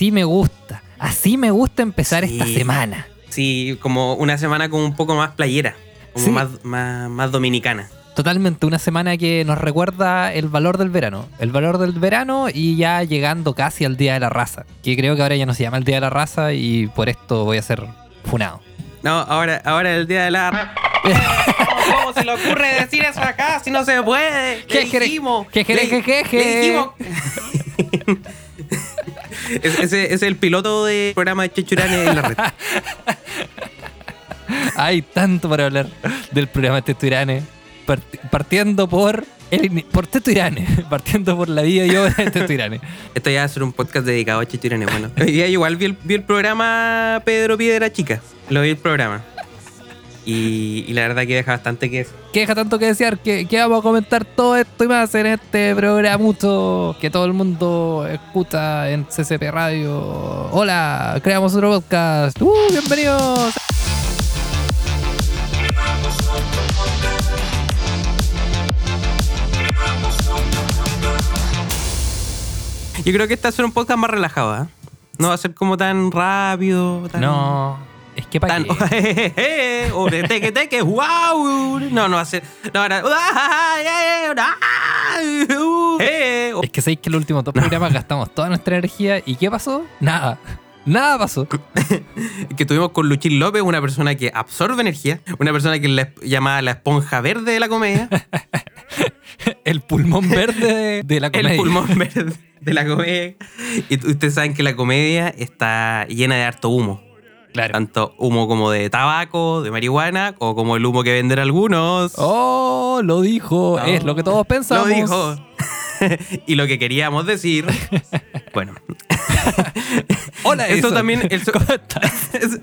Así me gusta. Así me gusta empezar Sí. esta semana. Sí, como una semana como un poco más playera, como Sí. más, más, más dominicana. Totalmente, una semana que nos recuerda el valor del verano. El valor del verano y ya llegando casi al Día de la Raza. Que creo que ahora ya no se llama el Día de la Raza y por esto voy a ser funado. No, ahora, ahora el día de la. ¿Cómo se le ocurre decir eso acá si no se puede? ¿Qué jere- dijimos. qué qué jeje? Es- ese, ese es el piloto del programa de Chechurane en la red. Hay tanto para hablar del programa Tetuirane. Part- partiendo por el, por Tetuirane. Partiendo por la vida y obra de Tetuirane. Esto ya va a ser un podcast dedicado a Chechurane. Bueno, hoy día igual vi el, vi el programa Pedro Piedra Chica. Lo vi el programa. Y, y la verdad que deja bastante que que deja tanto que desear que, que vamos a comentar todo esto y más en este programuto que todo el mundo escucha en CCP Radio. Hola, creamos otro podcast. ¡Uh, bienvenidos! Yo creo que este va a ser un podcast más relajado, ¿ah? No va a ser como tan rápido, tan... No, es que para Tan, o de teque teque, wow. No, no ser. No, ahora. Es que sabéis que en los últimos dos programas gastamos toda nuestra energía y ¿qué pasó? Nada. Nada pasó. Que tuvimos con Luchín López, una persona que absorbe energía, una persona que es la, llamada la esponja verde de la comedia, El pulmón verde de, la comedia. el pulmón verde de la comedia. Y ustedes saben que la comedia está llena de harto humo. Claro. Tanto humo como de tabaco, de marihuana, o como el humo que venden algunos. Oh, lo dijo. No. Es lo que todos pensamos. Lo dijo. y lo que queríamos decir. Bueno, Hola, Eso también- el so- ¿Cómo estás? ese,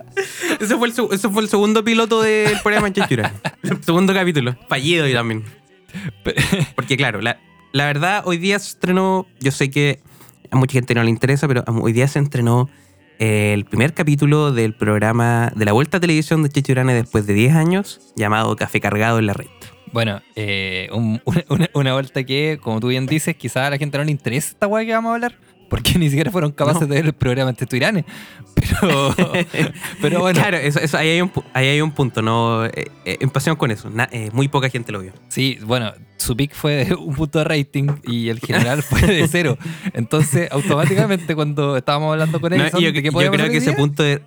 ese fue el, ese fue el segundo piloto del programa Chechura. El segundo capítulo. Fallido y también. Porque claro, la, la verdad, hoy día se estrenó, yo sé que a mucha gente no le interesa, pero hoy día se estrenó el primer capítulo del programa de la Vuelta a Televisión de Chechurane después de 10 años, llamado Café Cargado en la Red. Bueno, eh, un- una vuelta que, como tú bien dices, quizás a la gente no le interesa esta weá que vamos a hablar. Porque ni siquiera fueron capaces No. de ver el programa de Tuirane. Pero, pero bueno, Claro, eso, eso- ahí, hay un, ahí hay un punto, ¿no? Eh, eh, empecemos con eso. Na- eh, muy poca gente lo vio. sí, bueno, su pick fue un punto de rating y el general fue de cero. Entonces, automáticamente cuando estábamos hablando con No, Edison, y yo ¿de qué yo podíamos creo que ese punto de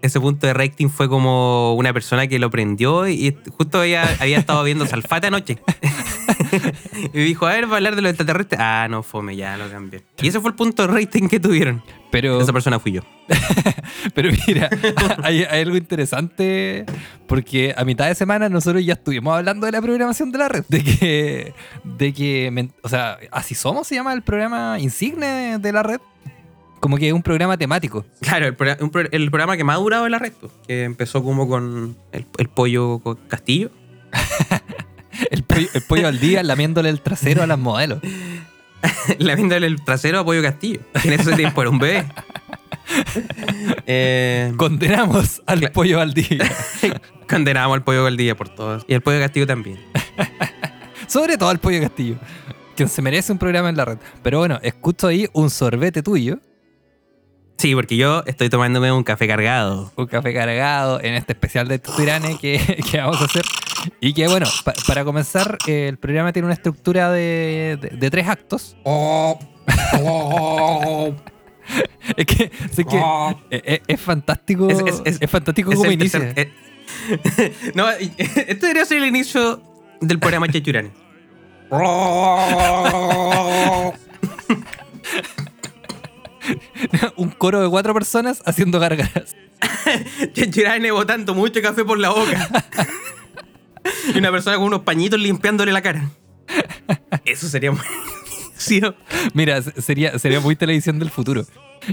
ese punto de rating fue como una persona que lo prendió y justo había, había estado viendo Salfate anoche. y dijo, a ver, va a hablar de los extraterrestres. Ah, no, fome, ya lo cambié. Y ese fue el punto de rating que tuvieron. Pero, Esa persona fui yo. pero mira, hay, hay algo interesante porque a mitad de semana nosotros ya estuvimos hablando de la programación de la red. De que, de que o sea, así somos se llama el programa insigne de la red. Como que es un programa temático. Claro, el, pro- un el programa que más ha durado en la red, pues, que empezó como con el, el pollo con Castillo. El pollo, el pollo al día lamiéndole el trasero a las modelos. La viéndole el trasero a Pollo Castillo. Que en ese tiempo era un bebé. Eh, Condenamos al pollo al día. condenamos al Pollo Galdilla por todos. Y al Pollo Castillo también. Sobre todo al pollo castillo. Quien se merece un programa en la red. Pero bueno, escucho ahí un sorbete tuyo. Sí, porque yo estoy tomándome un café cargado. un café cargado en este especial de Tutirane que, que vamos a hacer. Y que bueno, pa- para comenzar, eh, el programa tiene una estructura de, de- de tres actos. Es que, sé que eh, eh, es, fantástico. Es, Es- es- es- fantástico Es como tercer- eh, no, este debería ser el inicio del programa Chechurani. un coro de cuatro personas haciendo gargaras. Chechurani botando mucho café por la boca. y una persona con unos pañitos limpiándole la cara. Eso sería muy... Mira, se- sería, sería muy televisión del futuro.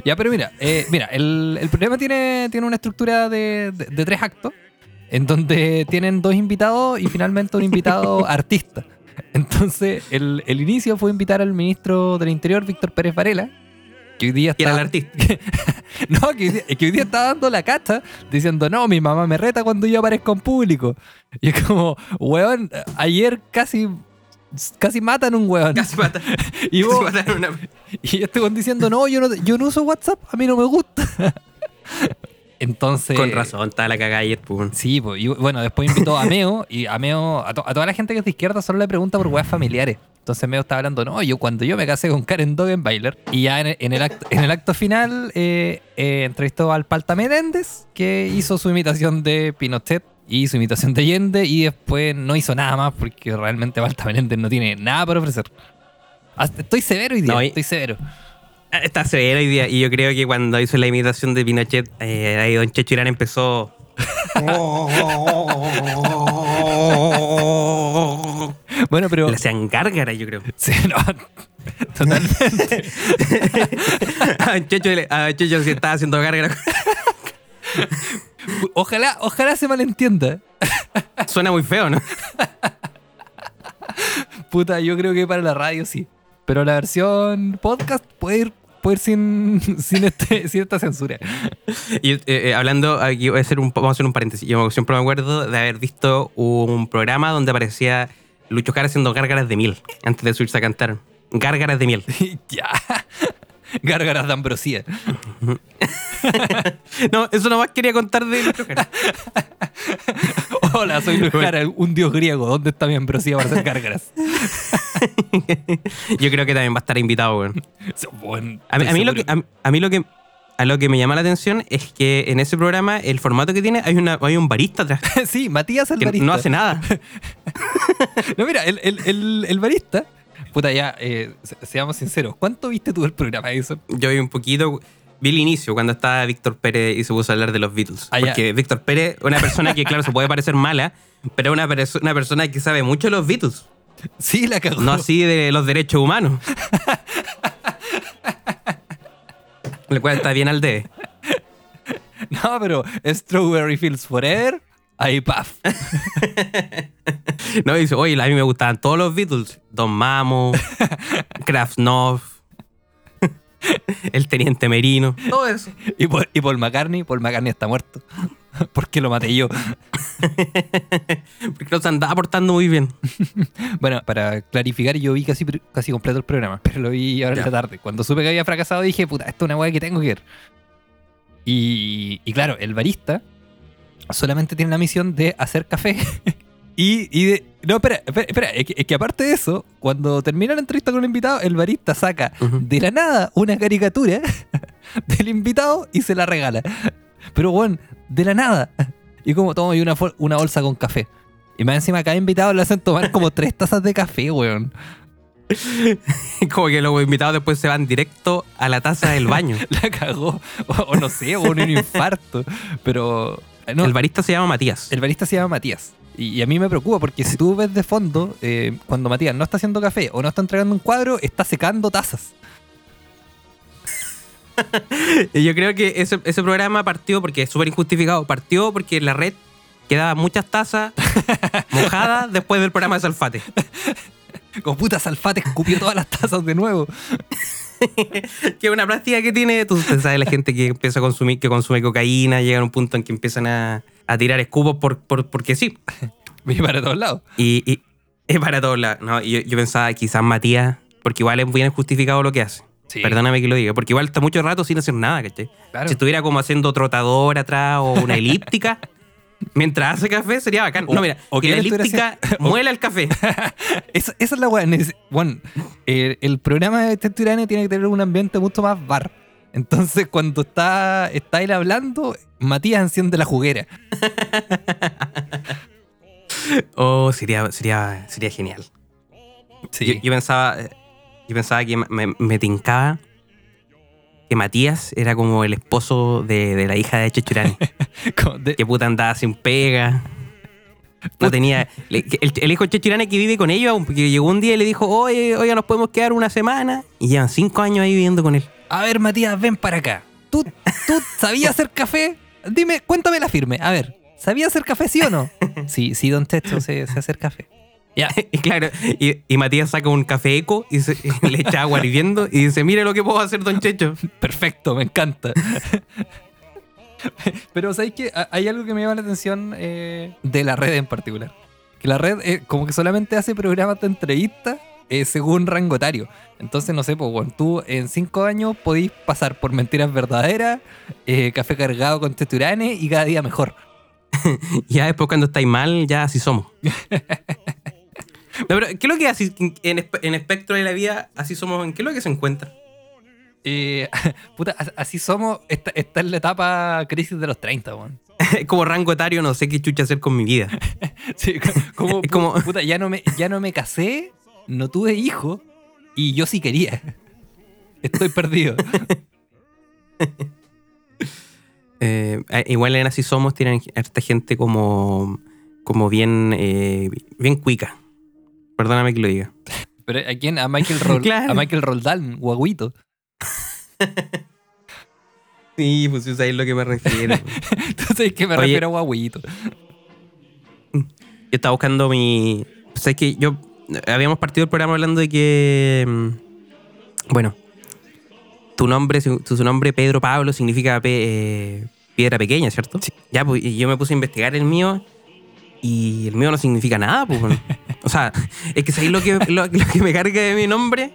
Ya, pero mira, eh, mira, el, el programa tiene, tiene una estructura de, de- de tres actos, en donde tienen dos invitados y finalmente un invitado artista. Entonces, el, el inicio fue invitar al ministro del Interior, Víctor Pérez Varela, que hoy día Que era el está, artista. no, que hoy, día, que hoy día está dando la cacha diciendo, no, mi mamá me reta cuando yo aparezco en público. Y es como, weón, ayer casi casi matan un weón. Casi mata. y, casi vos- matan una- y este weón diciendo, no yo, no, yo no uso WhatsApp, a mí no me gusta. Entonces... Con razón, estaba la cagada ayer, pues. Sí, pues, y bueno, después invitó a Meo y a Meo, a, to- a toda la gente que es de izquierda solo le pregunta por weas familiares. Entonces Meo estaba hablando, no, yo cuando yo me casé con Karen Dogenbailer y ya en, en el, acto, en el acto final eh, eh, entrevistó al Palta Menéndez que hizo su imitación de Pinochet y su imitación de Allende y después no hizo nada más porque realmente Palta Menéndez no tiene nada para ofrecer. Estoy severo hoy día, No, y- estoy severo. Está severo hoy día. Y yo creo que cuando hizo la imitación de Pinochet, eh, ahí Don Checho Irán empezó. Bueno, pero... Hacían gárgara, yo creo. Sí, no, totalmente. A Don Checho, le- a Don Checho sí estaba haciendo gárgara. Ojalá, ojalá se malentienda. Suena muy feo, ¿no? Puta, yo creo que para la radio sí. Pero la versión podcast puede ir, puede ir sin, sin, este, sin esta censura. Y eh, eh, hablando, aquí voy a hacer un, vamos a hacer un paréntesis. Yo siempre me acuerdo de haber visto un programa donde aparecía Lucho Jara haciendo gárgaras de miel antes de subirse a cantar. Gárgaras de miel. ya. Gárgaras de ambrosía. No, eso nomás quería contar de Lucho Jara. Hola, soy Luis Jara, un dios griego. ¿Dónde está mi ambrosía para hacer gárgaras? Yo creo que también va a estar invitado, weón. Bueno, A mí, a mí lo que, a, a mí lo que a lo que me llama la atención es que en ese programa el formato que tiene hay una hay un barista atrás sí, Matías el que barista. no hace nada. No, mira, el, el, el, el barista. Puta, ya, eh, se- seamos sinceros. ¿Cuánto viste tú el programa, eso? Yo vi un poquito vi el inicio cuando estaba Víctor Pérez y se puso a hablar de los Beatles, Ah, ya. porque Víctor Pérez, una persona que claro se puede parecer mala, pero es una, perso- una persona que sabe mucho de los Beatles, Sí, la cagó. no así de los derechos humanos. Le cual está bien al de. No, pero Strawberry Fields Forever. Ahí, paf. No, dice, oye, a mí me gustaban todos los Beatles. Don Mamo, Krasnov, el Teniente Merino. Todo eso. Y Paul, y Paul McCartney, Paul McCartney está muerto. Porque lo maté yo. Porque los andaba portando muy bien. Bueno, para clarificar, yo vi casi, casi completo el programa, pero lo vi ahora Ya. en la tarde. Cuando supe que había fracasado, dije, puta, esto es una weá que tengo que ver. Y, y claro, el barista solamente tiene la misión de hacer café. Y, y de. No, espera, espera, espera, es que, es que aparte de eso, cuando termina la entrevista con el invitado, el barista saca de la nada una caricatura del invitado y se la regala. Pero bueno, de la nada. Y como toma una, una bolsa con café. Y más encima cada invitado le hacen tomar como tres tazas de café, weón. Como que los invitados después se van directo a la taza del baño. La cagó. O, o no sé, o un infarto. Pero. No, El barista se llama Matías. el barista se llama Matías. Y, y a mí me preocupa porque si tú ves de fondo, eh, cuando Matías no está haciendo café o no está entregando un cuadro, está secando tazas. Y yo creo que ese, ese programa partió porque es súper injustificado. Partió porque la red quedaban muchas tazas mojadas después del programa de Salfate. Como puta salfate escupió todas las tazas de nuevo. que es una práctica que tiene, tú sabes, la gente que empieza a consumir, que consume cocaína, llega a un punto en que empiezan a, a tirar escupos por, por- porque sí. Y para todos lados. Y, y es para todos lados. No, yo, yo pensaba, quizás Matías, porque igual es bien justificado lo que hace. Sí. Perdóname que lo diga, porque igual está mucho rato sin hacer nada, ¿cachai? Claro. Si estuviera como haciendo trotador atrás o una elíptica, mientras hace café sería bacán. O- no, mira, o que la elíptica muela el café. Esa, esa es la weá. Bueno, eh, el programa de Tete Urane tiene que tener un ambiente mucho más bar. Entonces, cuando está, está él hablando, Matías enciende la juguera. Oh, sería, sería, sería genial. Sí. Yo, yo pensaba, yo pensaba que me, me tincaba que Matías era como el esposo de, de la hija de Chechurani. De- que puta andaba sin pega. No tenía. que El, el hijo de Chechurane que vive con ellos, porque llegó un día y le dijo, oye, oiga, nos podemos quedar una semana. Y llevan cinco años ahí viviendo con él. A ver, Matías, ven para acá. ¿Tú, ¿Tú sabías hacer café? Dime, cuéntame la firme. A ver, ¿sabías hacer café, sí o no? Sí, sí, don Techo sé, sé hacer café. Y claro, y, y Matías saca un café eco y, se- y le echa agua hirviendo y dice, mire lo que puedo hacer, don Checho. Perfecto, me encanta. Pero ¿sabéis que Hay algo que me llama la atención eh, de la red en particular. que la red eh, como que solamente hace programas de entrevistas eh, según rango etario. Entonces, no sé, pues, bueno, tú en cinco años podís pasar por mentiras verdaderas, café cargado con teturanes y cada día mejor. ya después cuando estáis mal, ya así somos. No, pero, ¿qué es lo que así, en, en espectro de la vida, así somos? ¿En qué es lo que se encuentra? Eh, puta, as- así somos. Está, está en la etapa crisis de los 30, weón. como rango etario, no sé qué chucha hacer con mi vida. Sí, co- como, Es como- pu- puta, ya no, me, ya no me casé, no tuve hijo y yo sí quería. Estoy perdido. Eh, igual en Así Somos tienen esta gente como, como bien, eh, bien cuica. Perdóname que lo diga. Pero ¿a quién? A Michael, Claro. a Michael Roldán, guaguito. Sí, pues si sabéis lo que me refiero. Entonces, ¿qué me Oye. refiero a guaguito? Yo estaba buscando mi. Sé que yo. Habíamos partido el programa hablando de que. mm, Bueno. Tu nombre, su, su nombre Pedro Pablo significa pe- eh, piedra pequeña, ¿cierto? Ya, pues y yo me puse a investigar el mío. Y el mío no significa nada, pues. bueno. O sea, es que ¿sabéis lo que, lo, lo que me carga de mi nombre?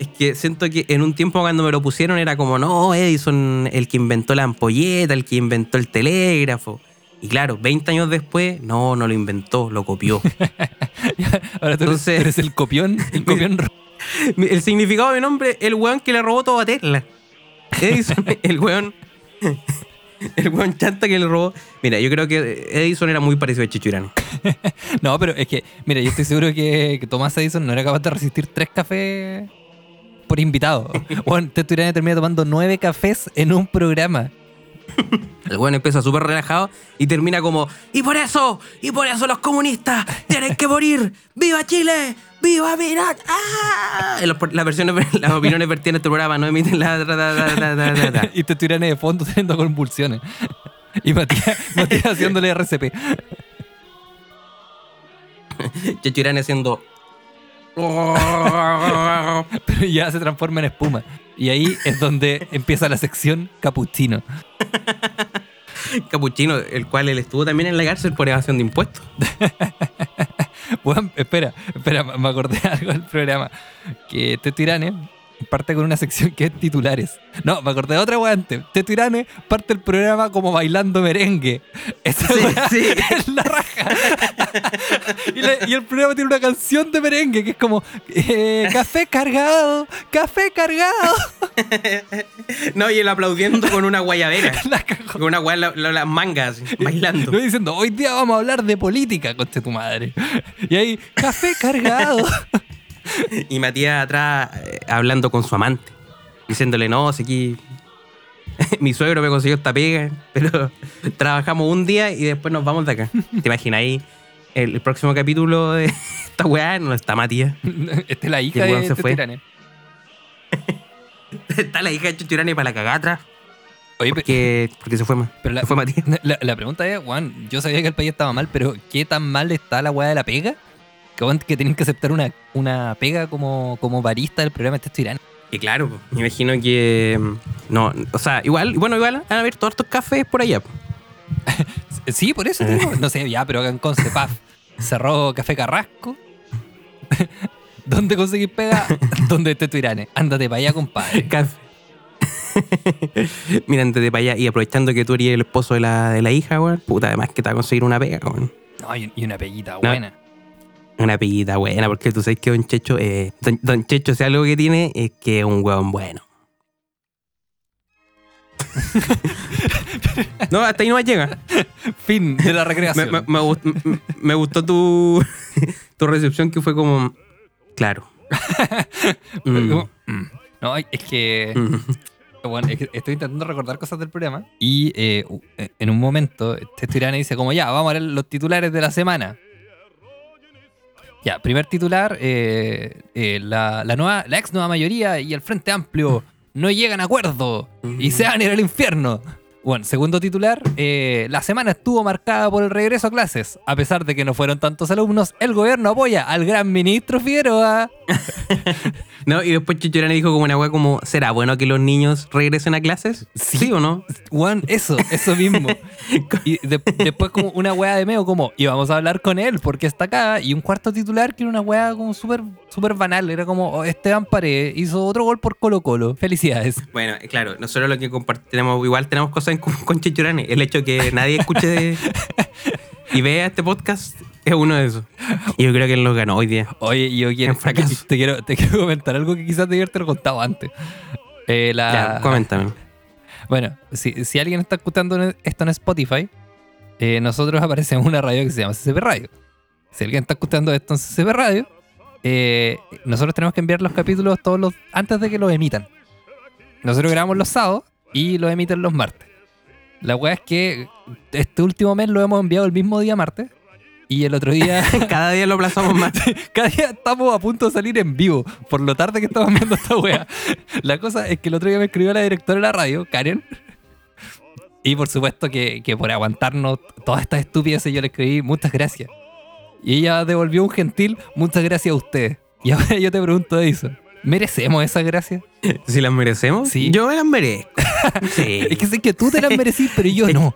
Es que siento que en un tiempo cuando me lo pusieron era como, no, Edison, el que inventó la ampolleta, el que inventó el telégrafo. Y claro, 20 años después, no, no lo inventó, lo copió. Ahora tú Entonces- eres el copión, el copión El significado de mi nombre, el weón que le robó todo a Tesla. Edison, el weón. El weón chanta que le robó. Mira, yo creo que Edison era muy parecido a Chichurane. No, pero es que, mira, yo estoy seguro que, que Tomás Edison no era capaz de resistir tres cafés por invitado. Bueno, te estuvieran termina tomando nueve cafés en un programa. El weón empieza súper relajado y termina como: ¡Y por eso! ¡Y por eso los comunistas tienen que morir! ¡Viva Chile! ¡Viva Mirak! ¡Ah! Las versiones, las opiniones vertidas en este programa no emiten la. y te estuvieran de fondo teniendo convulsiones. Y Matías, Matías haciéndole RCP. Chichurane haciendo. Pero ya se transforma en espuma. Y ahí es donde empieza la sección capuchino. Capuchino, el cual él estuvo también en la cárcel por evasión de impuestos. Bueno, espera, espera, me acordé algo del programa. Que Teto Irane parte con una sección que es titulares. No, me acordé de otra weá antes. Teto Irane parte el programa como bailando merengue. Esa Sí, sí. es la raja. y, el programa tiene una canción de merengue que es como eh, café cargado, café cargado. No, y él aplaudiendo con una guayabera. La. Con una guay, la- la- las mangas, bailando. No diciendo, hoy día vamos a hablar de política, conche tu madre. Y ahí, café cargado. Y Matías atrás eh, hablando con su amante. Diciéndole, no, si aquí. Mi suegro me consiguió esta pega, pero trabajamos un día y después nos vamos de acá. ¿Te imaginas ahí? El, el próximo capítulo de esta weá no está Matías. Esta es la hija de se fue. Está la hija de Chuchurane para la cagada atrás. Oye, pero- Porque, porque se fue, Pero la, se fue Matías. la, la pregunta es, Juan, yo sabía que el país estaba mal, pero ¿qué tan mal está la weá de la pega? Que, que tienen que aceptar una, una pega como, como barista del programa este Tirán. Y claro, po, me imagino que. mm, No, o sea, igual, bueno, igual han abierto hartos cafés por allá. Sí, por eso te digo. No sé, ya, pero hagan conce, paf. Cerró Café Carrasco. ¿Dónde conseguís pega? Donde esté tu Irane. Ándate para allá, compadre. Café. Mira, de para allá y aprovechando que tú eres el esposo de la, de la hija, weón. Puta, además que te va a conseguir una pega, weón. No, y, y una peguita buena. Una peguita buena, porque tú sabes que Don Checho, eh, don, don Checho, si algo que tiene es que es un weón bueno. no, hasta ahí no llega. Fin de la recreación. me- gustó tu, tu recepción que fue como. Claro. Mm, Como, mm. No, es que, mm. bueno, es que estoy intentando recordar cosas del programa y eh, eh, en un momento este Irane dice como ya, vamos a ver los titulares de la semana. Ya, primer titular, eh, eh, la, la nueva, la ex nueva mayoría y el Frente Amplio no llegan a acuerdo y se van a ir al infierno. Bueno, segundo titular, eh, la semana estuvo marcada por el regreso a clases. A pesar de que no fueron tantos alumnos, el gobierno apoya al gran ministro Figueroa. No, y después Chichurane dijo como una weá como, ¿será bueno que los niños regresen a clases? ¿Sí, o no? Juan, eso, eso mismo. y de- después como una weá de meo como, y vamos a hablar con él porque está acá. Y un cuarto titular que era una weá como súper súper banal. Era como, oh, Esteban Paredes hizo otro gol por Colo Colo. Felicidades. Bueno, eh, claro, nosotros lo que compartimos, igual tenemos cosas en común con Chichurane. El hecho que nadie escuche de- y vea este podcast es uno de esos. Y yo creo que él lo ganó hoy día. Oye, yo quiero, fracaso. te, quiero, te quiero comentar algo que quizás debía haberte contado antes. Eh, la, Ya, coméntame. Bueno, si, si alguien está escuchando esto en Spotify, eh, nosotros aparecemos en una radio que se llama CCP Radio. Si alguien está escuchando esto en CCP Radio, eh, nosotros tenemos que enviar los capítulos todos los antes de que los emitan. Nosotros grabamos los sábados y los emiten los martes. La weá es que este último mes lo hemos enviado el mismo día martes y el otro día Cada día lo aplazamos más. cada día estamos a punto de salir en vivo, por lo tarde que estamos viendo esta wea. La cosa es que el otro día me escribió la directora de la radio, Karen. Y por supuesto que, que por aguantarnos todas estas estupideces yo le escribí muchas gracias. Y ella devolvió un gentil muchas gracias a ustedes. Y ahora yo te pregunto, Edison, ¿merecemos esas gracias? Si las merecemos, Sí. yo me las merezco. Sí. Es que sé que tú te las merecís, pero yo no.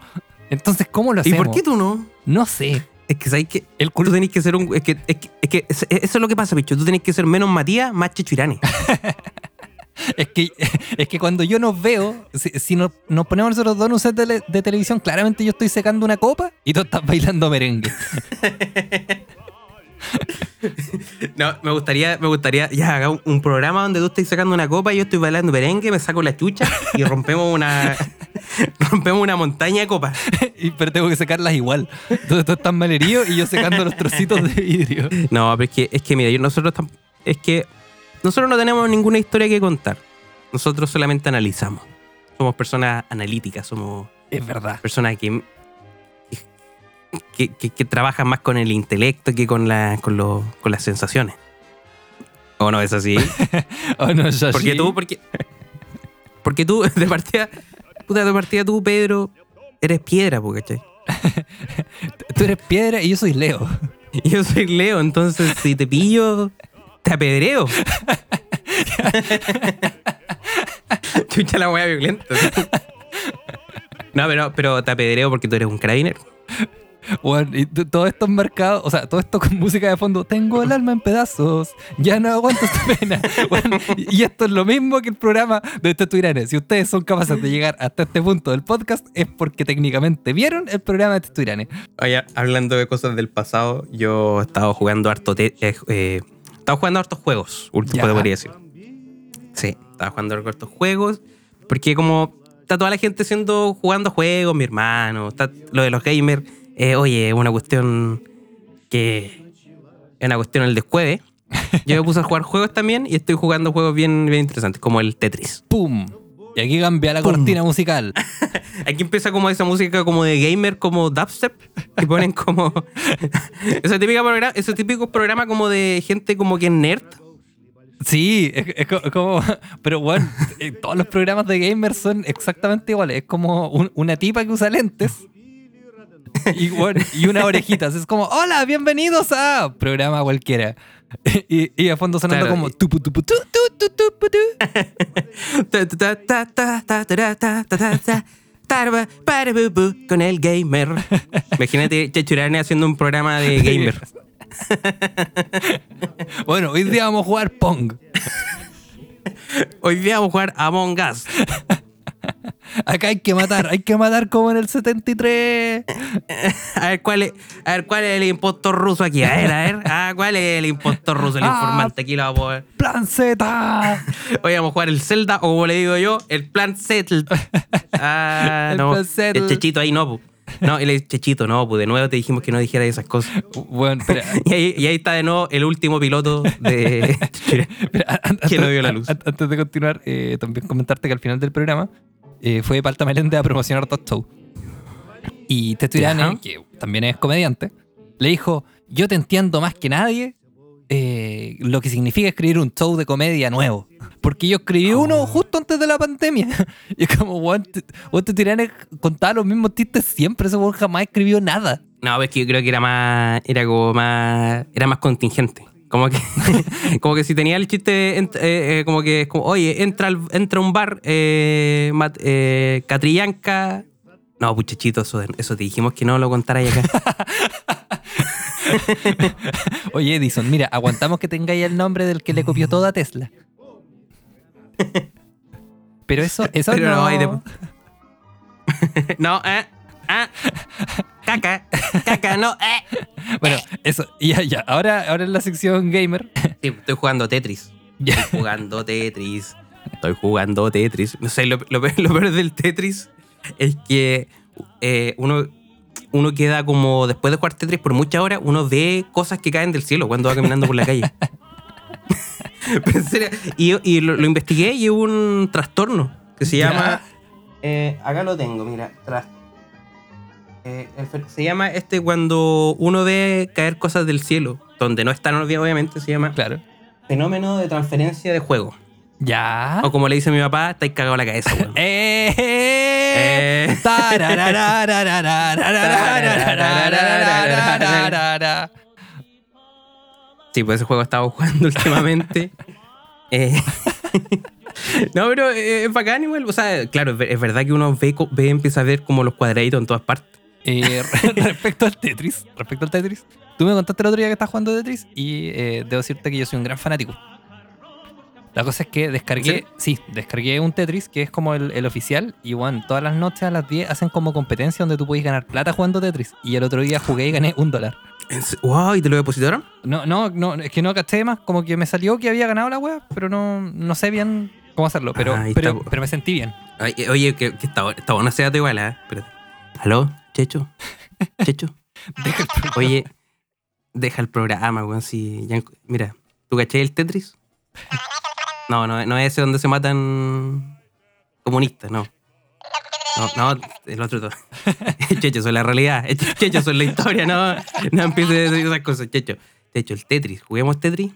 Entonces, ¿cómo lo ¿Y hacemos? por qué tú no? No sé. Es que sabes que El tú tenés que ser un. Es que, es que, es que es- eso es lo que pasa, bicho. Tú tenés que ser menos Matías, más Chichurane. Es que, es que cuando yo nos veo, si, si nos, nos ponemos nosotros dos en un set de, de televisión, claramente yo estoy secando una copa y tú estás bailando merengue. No, me gustaría, me gustaría ya haga un, un programa donde tú estés sacando una copa y yo estoy bailando merengue, me saco la chucha y rompemos una rompemos una montaña de copas. Y- pero tengo que secarlas igual. Entonces tú estás malherido y yo secando los trocitos de vidrio. No, pero es que, es que mira, yo- nosotros es que nosotros no tenemos ninguna historia que contar. Nosotros solamente analizamos. Somos personas analíticas, somos Es verdad. personas que, que, que- que trabajan más con el intelecto que con, la, con, lo- con las sensaciones. ¿O no es así? Oh, no, Shashi. Porque tú, porque, porque tú, de partida, puta, de partida tú, Pedro, eres piedra, ¿cachai? Tú eres piedra y yo soy Leo. Yo soy Leo, entonces si te pillo, te apedreo. Chucha la wea violenta. No, pero, pero te apedreo porque tú eres un carabinero. Bueno, y todo esto marcado, o sea, todo esto con música de fondo. Tengo el alma en pedazos, ya no aguanto esta pena. Bueno, y esto es lo mismo que el programa de Teto. Si ustedes son capaces de llegar hasta este punto del podcast, es porque técnicamente vieron el programa de Teto Irane. Oye, hablando de cosas del pasado, yo he estado jugando harto. te- eh, eh, estaba jugando hartos juegos, último podría decir. Sí, estaba jugando hartos juegos. Porque como está toda la gente siendo jugando juegos, mi hermano, está lo de los gamers, eh, oye, es una cuestión que es una cuestión el descueve. Yo me puse a jugar juegos también y estoy jugando juegos bien, bien interesantes, como el Tetris. ¡Pum! Y aquí cambia la Pum. cortina musical. Aquí empieza como esa música como de gamer, como dubstep, que ponen como... ese, típico programa, ese típico programa como de gente como que es nerd. Sí, es, es co- como. Pero bueno, eh, todos los programas de gamers son exactamente iguales. Es como un- una tipa que usa lentes y, bueno, y unas orejitas. Es como, hola, bienvenidos a programa cualquiera. Y, y a fondo sonando claro, como tupu tupu tu tu tu tu tu con el gamer. Imagínate Chachurane haciendo un programa de gamer. bueno, hoy día vamos a jugar Pong. Hoy día vamos a jugar Among Us. Acá hay que matar, hay que matar como en el 73. A ver cuál es, a ver cuál es el impostor ruso aquí. A ver, a ver. Ah, ¿cuál es el impostor ruso, el Ah. informante? Aquí lo vamos a. ¡Plan Z! Hoy vamos a jugar el Zelda, o como le digo yo, el plan settled. Ah, El no. plan. El chechito ahí no, pu. No, el chechito no, pues de nuevo te dijimos que no dijera esas cosas. Bueno, espera. Y ahí, y ahí está de nuevo el último piloto de. Espera, an- an- Que no vio la luz. an- Antes de continuar, eh, también comentarte que al final del programa eh, fue Palta Melende a promocionar Top Show. Y Teto Irane, que también es comediante, le dijo: Yo te entiendo más que nadie eh, lo que significa escribir un show de comedia nuevo. Porque yo escribí uno justo antes de la pandemia. Y es como, weón, te- weón, Teto Irane contaba los mismos chistes siempre. Ese weón jamás escribió nada. No, es que yo creo que era más. Era como más. Era más contingente. Como que, como que si tenía el chiste, eh, eh, como que es como, oye, entra, entra un bar, eh, mat, eh, Catrillanca. No, puchechito, eso, te dijimos que no lo contarais acá. oye, Edison, mira, aguantamos que tengáis el nombre del que le copió toda Tesla. Pero eso, eso no. no hay de... no, eh. Ah caca, caca, no. Eh. Bueno, eso, ya, ya. Ahora, ahora en la sección gamer. Sí, estoy jugando Tetris. Estoy jugando Tetris. Estoy jugando Tetris. No sé, lo, lo, peor, lo peor del Tetris es que eh, uno, uno queda como, después de jugar Tetris por muchas horas, uno ve cosas que caen del cielo cuando va caminando por la calle. Y, y lo, investigué y es un trastorno que se llama... Eh, acá lo tengo, mira, trastorno eh, se llama este cuando uno ve caer cosas del cielo, donde no están obviamente, se llama claro. fenómeno de transferencia de juego. Ya. O como le dice mi papá, estáis cagado la cabeza, weón. Eh, eh, sí, pues ese juego estaba jugando últimamente. no, pero es bacán igual. O sea, claro, es verdad que uno ve, ve, empieza a ver como los cuadraditos en todas partes. Eh, respecto al Tetris, respecto al Tetris, tú me contaste el otro día que estás jugando Tetris y eh, debo decirte que yo soy un gran fanático. La cosa es que descargué, ¿Sí? descargué un Tetris que es como el, oficial y bueno, todas las noches a las 10 hacen como competencia donde tú puedes ganar plata jugando Tetris. Y el otro día jugué y gané un dólar. Wow, ¿y te lo depositaron? No, no, no, es que no gasté más, como que me salió que había ganado la web, pero no, no sé bien cómo hacerlo, pero, pero, me sentí bien. oye, que, está, está buena sea igual, ¿eh? ¿Aló? Checho, Checho. Oye, deja el programa, weón. Si mira, ¿tú caché el Tetris? No, no, no es ese donde se matan comunistas, no. No, no, el otro todo. Checho, eso es la realidad. Checho, eso es la historia, no, no empieces a decir esas cosas. Checho, Checho, el Tetris. ¿Juguemos Tetris?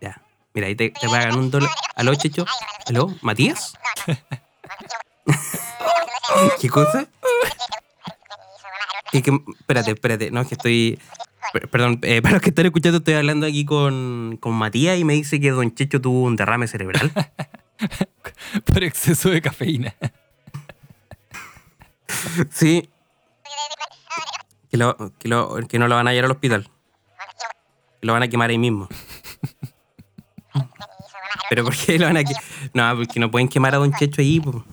Ya. Mira, ahí te, te pagan un dólar. ¿Aló, Checho? ¿Aló, Matías? ¿Qué cosa? Espérate, espérate, no, es que estoy. Perdón, eh, para los que están escuchando, estoy hablando aquí con, con Matías y me dice que Don Checho tuvo un derrame cerebral. Por exceso de cafeína. sí. Que, lo, que, lo, que no lo van a llevar al hospital. lo van a quemar ahí mismo. Pero ¿por qué lo van a quemar? No, porque no pueden quemar a Don Checho ahí. Por,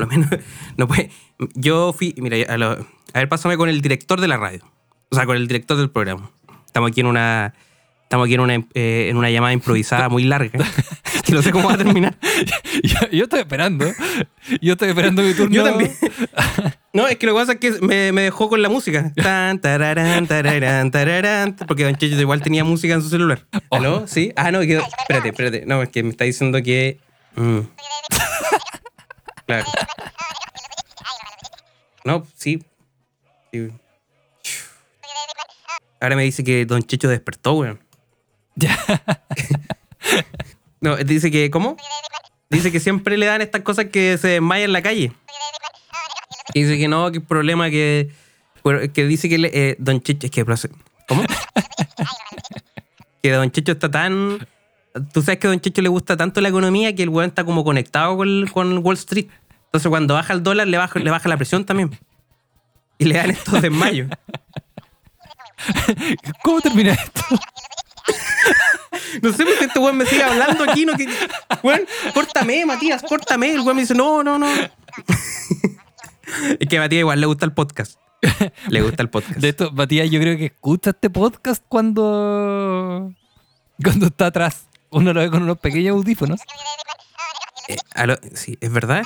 lo menos, no puede. Yo fui, mira, a lo, a ver, pásame con el director de la radio. O sea, con el director del programa. Estamos aquí en una. Estamos aquí en una, eh, en una llamada improvisada muy larga. que no sé cómo va a terminar. yo, estoy esperando. Yo estoy esperando mi turno. Yo también. No, es que lo que pasa es que me, me dejó con la música. Tan, tararán, tararán, tararán, porque Don Checho igual tenía música en su celular. Oh. ¿Aló? ¿Sí? Ah, no, que, espérate, espérate. No, es que me está diciendo que. Mm. Claro. No, sí, Ahora me dice que Don Checho despertó, weón. no, dice que, ¿cómo? Dice que siempre le dan estas cosas que se desmayan en la calle. Y dice que no, que problema que. Que dice que eh, Don Checho. Es que. ¿Cómo? que Don Checho está tan. Tú sabes que a Don Checho le gusta tanto la economía que el weón está como conectado con, con Wall Street. Entonces cuando baja el dólar le baja, le baja la presión también y le dan estos desmayos. ¿Cómo termina esto? No sé por qué este weón me sigue hablando aquí. No, que, weón, córtame, Matías, córtame. El weón me dice, no, no, no. Es que a Matías igual le gusta el podcast. Le gusta el podcast. De esto, Matías, yo creo que escucha este podcast cuando. cuando está atrás. Uno lo ve con unos pequeños audífonos. Eh, sí, ¿es verdad?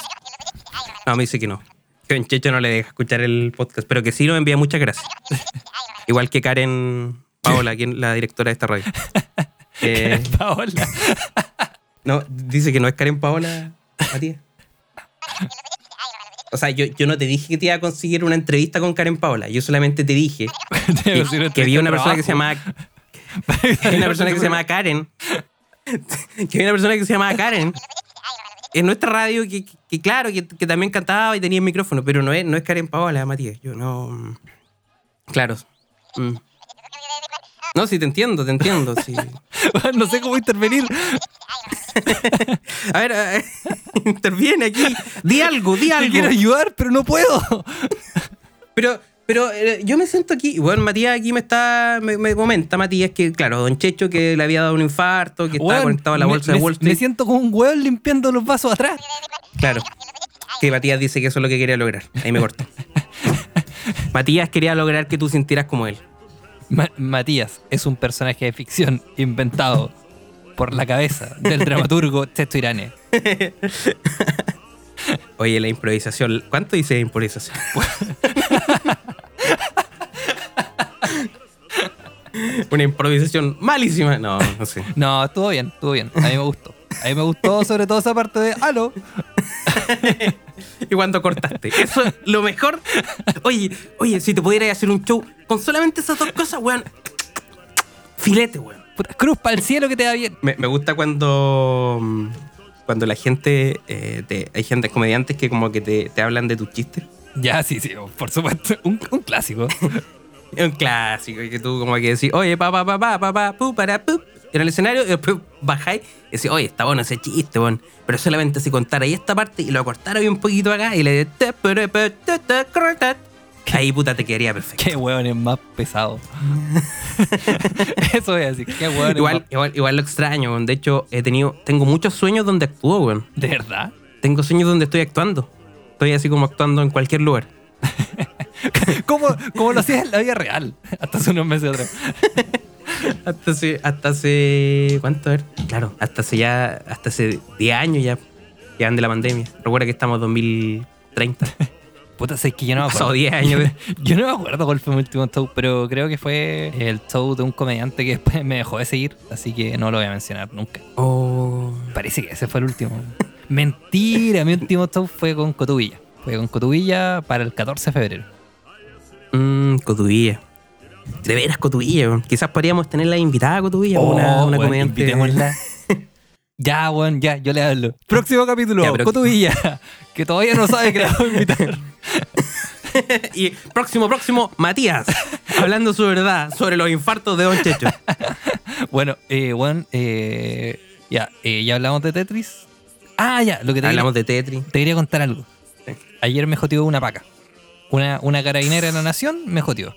No, me dice que no. Que Checho no le deja escuchar el podcast, pero que sí nos envía muchas gracias. Igual que Karen Paola, quien, la directora de esta radio. Eh, Paola. no, dice que no es Karen Paola, Matías. O sea, yo, yo, no te dije que te iba a conseguir una entrevista con Karen Paola. Yo solamente te dije que, que había una persona que se llamaba. Que una persona que se llamaba Karen. Que había una persona que se llamaba Karen en nuestra radio, que, claro, que, también cantaba y tenía el micrófono, pero no es, no es Karen Paola, Matías. Yo no. Mm, claro. Mm. No, sí, te entiendo, te entiendo. Sí. no sé cómo intervenir. a ver, a ver, interviene aquí. Di algo, di Te algo. quiero ayudar, pero no puedo. Pero, pero eh, yo me siento aquí. Bueno, Matías aquí me está. Me, me comenta, Matías, que claro, Don Checho que le había dado un infarto, que estaba conectado a la bolsa me, de Wall Me siento como un hueón limpiando los vasos atrás. Claro. Que Matías dice que eso es lo que quería lograr. Ahí me cortó. Matías quería lograr que tú sintieras como él. Ma- Matías es un personaje de ficción inventado por la cabeza del dramaturgo Chesto Irane. Oye, la improvisación. ¿Cuánto dice improvisación? Una improvisación malísima. No, no sé. No, estuvo bien, estuvo bien. A mí me gustó. A mí me gustó sobre todo esa parte de ¡Halo! Y cuando cortaste. Eso es lo mejor. Oye, oye, si te pudieras hacer un show con solamente esas dos cosas, weón. Filete, weón. Cruz para el cielo que te da bien. Me, me gusta cuando. mm, Cuando la gente. eh, te- hay gente, comediantes que como que te, te hablan de tus chistes. Ya, sí, sí, por supuesto. Un, un clásico. Es un clásico. Que tú como que decís, oye, pa, pa, pa, pa, pa, pa, pu, para, pu, en el escenario, y después bajáis y decís, oye, está bueno ese chiste, weón. Pero solamente si contara ahí esta parte y lo cortara un poquito acá y le Ahí puta te quedaría perfecto. Qué hueón es más pesado. Eso es así. Qué hueón es Igual, más- igual, igual lo extraño, weón. De hecho, he tenido, tengo muchos sueños donde actúo, weón. ¿De verdad? Tengo sueños donde estoy actuando. Estoy así como actuando en cualquier lugar. ¿Cómo, cómo lo hacías en la vida real? Hasta hace unos meses atrás. Hasta hace, hasta hace, ¿cuánto? A ver, claro, hasta hace ya, hasta hace 10 años ya, que de la pandemia. Recuerda que estamos en 2030. Puta, sé que yo no me acuerdo. 10 años. de- Yo no me acuerdo cuál fue mi último show, pero creo que fue el show de un comediante que después me dejó de seguir, así que no lo voy a mencionar nunca. Oh. Parece que ese fue el último. Mentira, mi último show fue con Cotubilla. Fue con Cotubilla para el 14 de febrero. Mmm, Cotubilla. De veras, Cotubilla, weón. Quizás podríamos tenerla invitada a Cotubilla, una, una Oh, weón, comediante. invitémosla. ya, weón, ya, yo le hablo. Próximo capítulo, Ya, Cotubilla, que todavía no sabe que la vamos a invitar. y próximo, próximo, Matías. hablando su verdad sobre los infartos de Don Checho. Bueno, eh, weón, eh, ya, eh, ya hablamos de Tetris. Ah, ya, lo que te Hablamos de Tetris. Te quería contar algo. Ayer me joteó una paca. Una, una carabinera de la nación me joteó.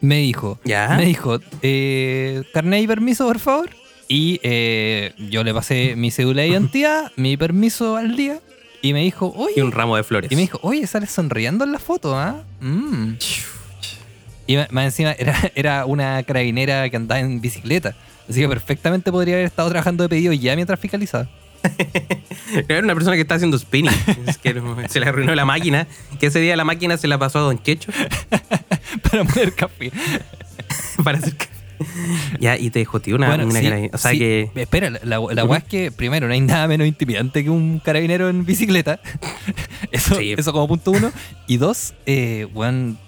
Me dijo, Ya. me dijo, eh, carnet y permiso, por favor. Y eh, yo le pasé mi cédula de identidad, mi permiso al día. Y me dijo, Y oye, un ramo de flores. y me dijo, oye, sales sonriendo en la foto, ¿ah? Mm". Y más encima era, era una carabinera que andaba en bicicleta. Así que perfectamente podría haber estado trabajando de pedido ya mientras fiscalizaba. Era una persona que está haciendo spinning. Es que no- se le arruinó la máquina. Que ese día la máquina se la pasó a Don Checho para poner café. para hacer que- Ya, y te joteó una, Bueno, una sí, carabinera. O sea sí. que. Espera, la, la, es que, primero, no hay nada menos intimidante que un carabinero en bicicleta. Eso, Sí. eso como punto uno. Y dos, eh,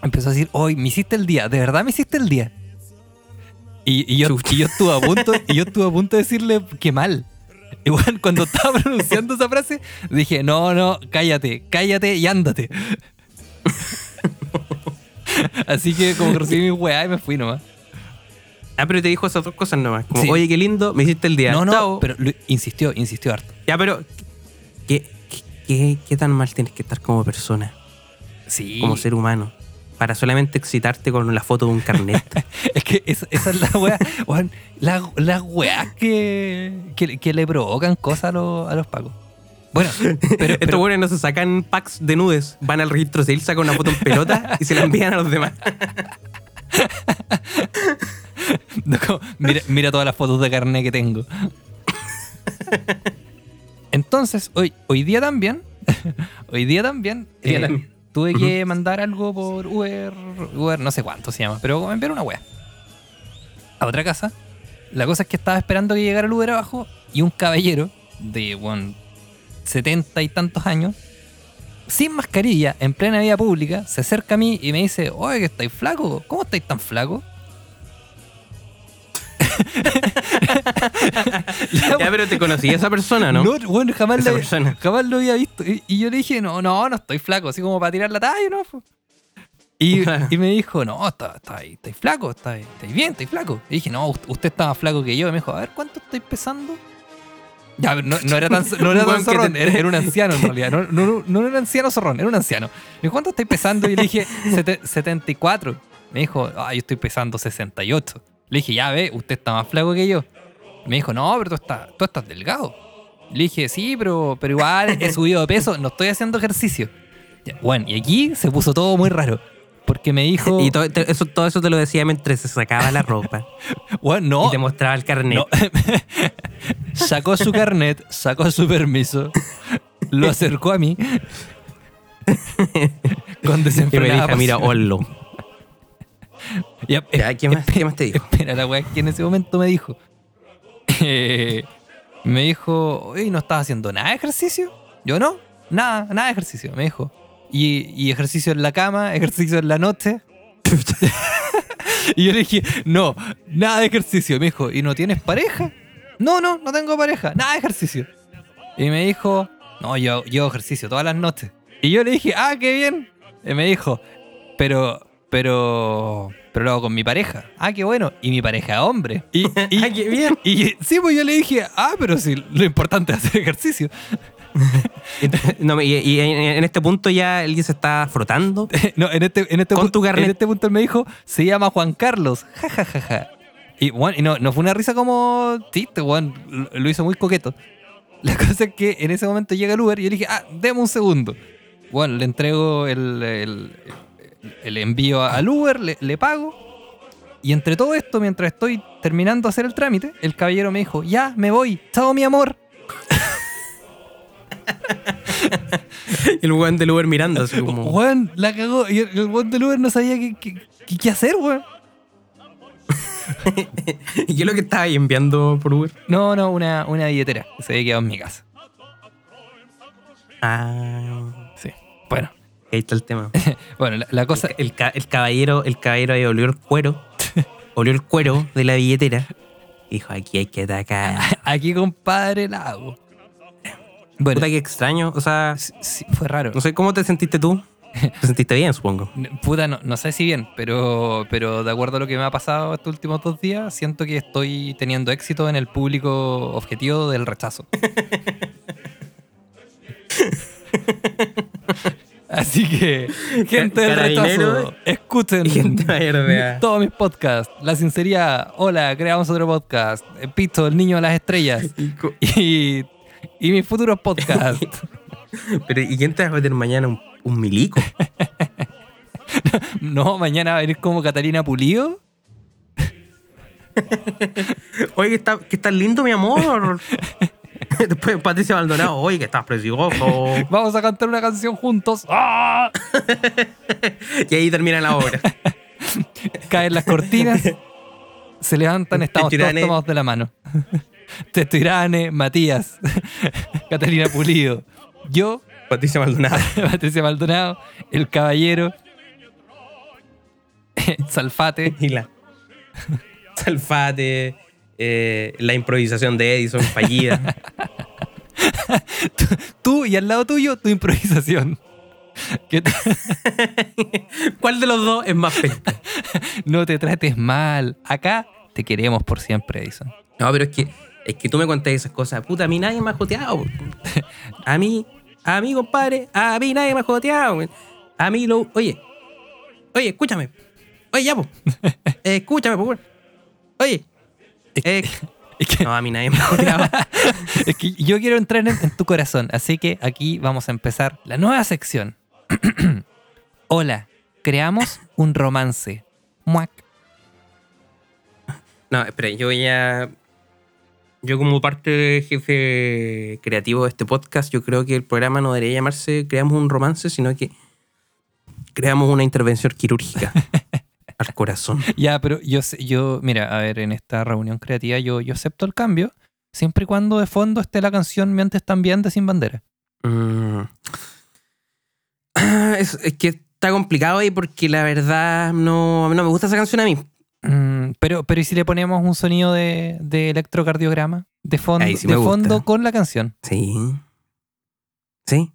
empezó a decir, hoy me hiciste el día, de verdad me hiciste el día. Y, y yo, y yo estuve a punto, y yo estuve a punto de decirle que mal. Weón, cuando estaba pronunciando esa frase, dije, no, no, cállate, cállate y ándate. Así que como que recibí mi weá y me fui nomás. Ah, pero te dijo esas dos cosas nomás. Como, Sí. oye, qué lindo, me hiciste el día. No, no, Chao. pero lo- insistió, insistió harto. Ya, pero. ¿qué, qué, qué- qué tan mal tienes que estar como persona, Sí. como ser humano? Para solamente excitarte con la foto de un carnet. Es que esa, esa es la weá. weón, la- las weas que, que, que le provocan cosas a los, a los pacos. Bueno, pero, Estos buenos no se sacan packs de nudes. Van al registro civil, sacan una foto en pelota y se la envían a los demás. no, como, mira, mira todas las fotos de carne que tengo. Entonces, hoy, hoy día también, hoy día también, día eh, también. Tuve que mandar algo por Uber, Uber, no sé cuánto se llama, pero me enviaron una wea. A otra casa. La cosa es que estaba esperando que llegara el Uber abajo y un caballero de, bueno, setenta y tantos años, sin mascarilla, en plena vía pública, se acerca a mí y me dice, oye, que estáis flaco, ¿cómo estáis tan flaco? Ya, pero te conocí a esa persona, ¿no? bueno, jamás, la- persona. jamás lo había visto. Y, y yo le dije, no, no, no estoy flaco, así como para tirar la talla, ¿no? Y, y me dijo, no, está, está, ahí, está ahí flaco, está, ahí- está ahí bien, está ahí flaco. Y dije, no, usted, está más flaco que yo. Y me dijo, a ver, ¿cuánto estoy pesando? Ya, no, no era tan, no era tan zorrón, era, era un anciano en realidad. No, no, no, no era un anciano zorrón, era un anciano. Me dijo, ¿cuánto estoy pesando? Y le dije, "Sete- 74. Me dijo, ah, yo estoy pesando 68. Le dije, ya ve, usted está más flaco que yo. Me dijo, no, pero tú estás, tú estás delgado. Le dije, sí, pero, pero igual he subido de peso, no estoy haciendo ejercicio. Bueno, y aquí se puso todo muy raro. Porque me dijo, Y todo, te- eso, todo eso te lo decía mientras se sacaba la ropa bueno, no, y te mostraba el carnet. no. sacó su carnet, sacó su permiso, lo acercó a mí con y me desenfrenada dijo, mira. Ollo. Ya, Ya, ¿qué más, qué más te dijo? Espera, la weá que en ese momento me dijo. eh, me dijo, oye, ¿no estás haciendo nada de ejercicio? Yo no, nada, nada de ejercicio, me dijo. Y, y ejercicio en la cama, ejercicio en la noche. y yo le dije, no, nada de ejercicio. Me dijo, ¿y no tienes pareja? No, no, no tengo pareja, nada de ejercicio. Y me dijo, no, yo, yo ejercicio todas las noches. Y yo le dije, ah, qué bien. Y me dijo, pero, pero, pero lo hago con mi pareja. Ah, qué bueno. Y mi pareja hombre. Y, y, Ah, qué bien. y sí, pues yo le dije, ah, pero sí, lo importante es hacer ejercicio. No, y, y en, este punto ya él se está frotando. No, en este, en este, Con tu en este punto él me dijo, se llama Juan Carlos. Ja, ja, ja, ja. Y, bueno, y no, no fue una risa como chiste, Juan. Lo, lo hizo muy coqueto. La cosa es que en ese momento llega el Uber y yo le dije, ah, deme un segundo. Bueno, le entrego el, el- el envío al Uber, le, le pago. Y entre todo esto, mientras estoy terminando de hacer el trámite, el caballero me dijo, ya, me voy. Chao, mi amor. El weón del Uber mirando así como. Juan, la cagó. Y el, el weón del Uber no sabía qué, qué- qué- qué hacer, weón. ¿Y qué es lo que estaba ahí enviando por Uber? No, no, una, una billetera que se había quedado en mi casa. Ah, Sí. Bueno, ahí está el tema. bueno, la, la cosa. El, ca- el caballero, el caballero ahí olió el cuero. olió el cuero de la billetera. Dijo, aquí hay que atacar. Aquí, compadre, la hago. Bueno, Puta, qué extraño. O sea, sí, sí, fue raro. no sé cómo te sentiste tú. Te sentiste bien, supongo. Puta, no, no sé si bien, pero, pero de acuerdo a lo que me ha pasado estos últimos dos días, siento que estoy teniendo éxito en el público objetivo del rechazo. Así que, gente del rechazo, escuchen Gente todos mis podcasts. La sinceridad, hola, creamos otro podcast. Eh, Pito, el niño de las estrellas. Y, y mis futuros podcasts. Pero, ¿y quién te va a meter mañana un, un milico? No, mañana va a venir como Catalina Pulido. Oye, que está, que estás lindo, mi amor. Después Patricia Maldonado, oye, que estás precioso. Vamos a cantar una canción juntos. ¡Ah! Y ahí termina la obra. Caen las cortinas. Se levantan, estamos todos tomados de la mano. Tetirane, Matías, Catalina Pulido, yo, Patricia Maldonado. Patricia Maldonado, el caballero, Salfate, Y la Salfate, eh, la improvisación de Edison fallida. tú y al lado tuyo tu improvisación. ¿Cuál de los dos es más feliz? no te trates mal. Acá te queremos por siempre, Edison. No, pero es que, es que tú me contaste esas cosas. Puta, a mí nadie me ha joteado. A mí, a mí, compadre, a mí nadie me ha joteado. A mí lo. Oye, oye, escúchame. Oye, ya, po. Escúchame, por favor. Oye. Eh, Es que, no, a mí nadie me es que yo quiero entrar en, en tu corazón, así que aquí vamos a empezar la nueva sección. Hola, creamos un romance. Muac. No, espera, yo voy a. Yo, como parte de jefe creativo de este podcast, yo creo que el programa no debería llamarse Creamos un romance, sino que creamos una intervención quirúrgica al corazón. Ya, pero yo, yo, mira, a ver, en esta reunión creativa yo, yo acepto el cambio, siempre y cuando de fondo esté la canción Mientes también de Sin Bandera. Mm. Es, es que está complicado ahí porque la verdad no, no me gusta esa canción a mí. Mm, pero, pero ¿y si le ponemos un sonido de, de electrocardiograma? De fondo, sí de fondo con la canción. Sí. Sí.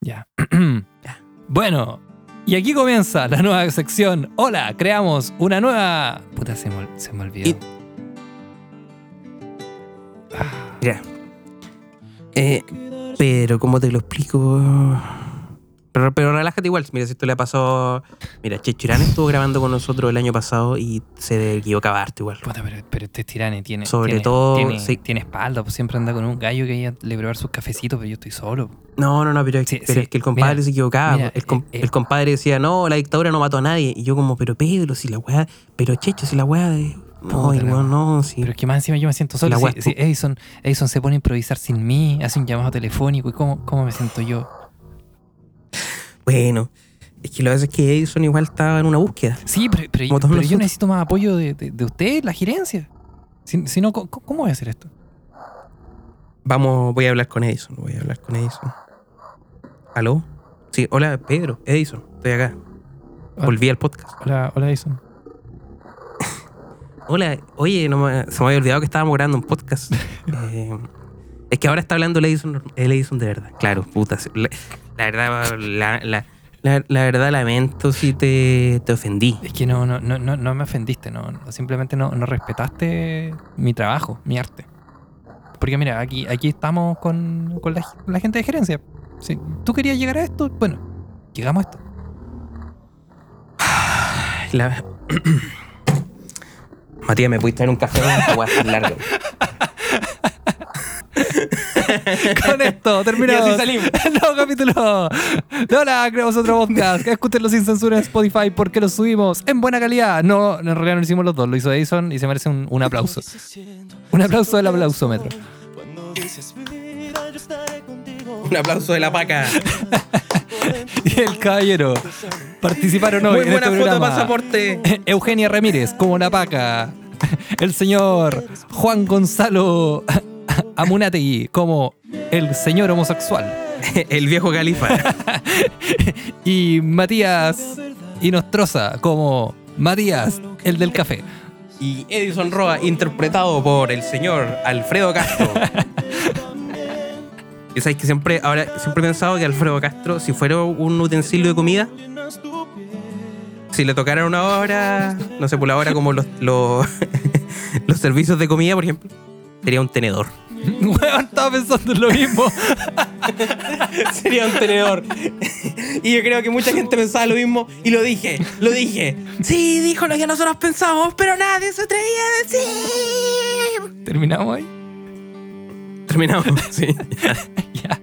Ya. bueno, Y aquí comienza la nueva sección. Hola, creamos una nueva. Puta, se me, se me olvidó. Y- Mira. Eh, pero, ¿cómo te lo explico? Pero, pero relájate igual. Mira, si esto le pasó. Mira, Chechurán estuvo grabando con nosotros el año pasado y se equivocaba harto igual. Puta, pero, pero este tirane tiene. Sobre tiene- todo, Tiene, sí. tiene espalda, pues siempre anda con un gallo que ella le prepara sus cafecitos, pero yo estoy solo. No, no, no, pero, es- Sí, pero sí, es que el compadre mira, se equivocaba. mira, el, com- eh, eh. el compadre decía, no, la dictadura no mató a nadie. Y yo, como, pero Pedro, si la weá. Pero Checho, si la weá. de- No, no, sí. Pero es que más encima yo me siento solo. Si, si Edison, Edison se pone a improvisar sin mí, hace un llamado telefónico, ¿y cómo, cómo me siento yo? Bueno, es que lo que pasa es que Edison igual estaba en una búsqueda. Sí, pero, pero- yo necesito más apoyo de, de, de usted, la gerencia. Si, si no, ¿cómo, ¿cómo voy a hacer esto? Vamos, voy a hablar con Edison. Voy a hablar con Edison. ¿Aló? Sí, hola, Pedro, Edison, estoy acá. Hola. Volví al podcast. Hola, hola Edison. Hola, oye, no me- se me había olvidado que estábamos grabando un podcast. Eh, es que ahora está hablando el Edison, el Edison de verdad. Claro, puta. La, verdad, la, la- la- la verdad lamento si te, te ofendí. Es que no, no, no, no, no me ofendiste, no, no, simplemente no, no respetaste mi trabajo, mi arte. Porque mira, aquí, aquí estamos con, con la, la gente de gerencia. Si tú querías llegar a esto, bueno, llegamos a esto. La- Matías, ¿me pudiste dar un café? Esta weá es larga. Con esto terminamos Y así salimos. el nuevo capítulo de Hola, creamos otro podcast. Escúchenlo sin censura en Spotify porque lo subimos en buena calidad. No, en realidad no lo hicimos los dos, lo hizo Edison y se merece un, un aplauso. Un aplauso del aplausómetro. Un aplauso de la paca. Y el caballero participaron hoy Muy en buena este foto de pasaporte. Eugenia Ramírez como la paca. El señor Juan Gonzalo Amunategui como el señor homosexual. El viejo califa. Y Matías Inostroza como Matías, el del café. Y Edison Roa, interpretado por el señor Alfredo Castro. Y sabes que siempre, ahora, siempre he pensado que Alfredo Castro, si fuera un utensilio de comida, si le tocaran una hora, no sé, por la hora como los, los, los servicios de comida, por ejemplo, sería un tenedor. Weón, estaba pensando en lo mismo. Sería un tenedor. y yo creo que mucha gente pensaba lo mismo y lo dije, lo dije. Sí, dijo lo que nosotros pensamos, pero nadie se atrevía a decir. Terminamos ahí. Terminamos, sí. Ya.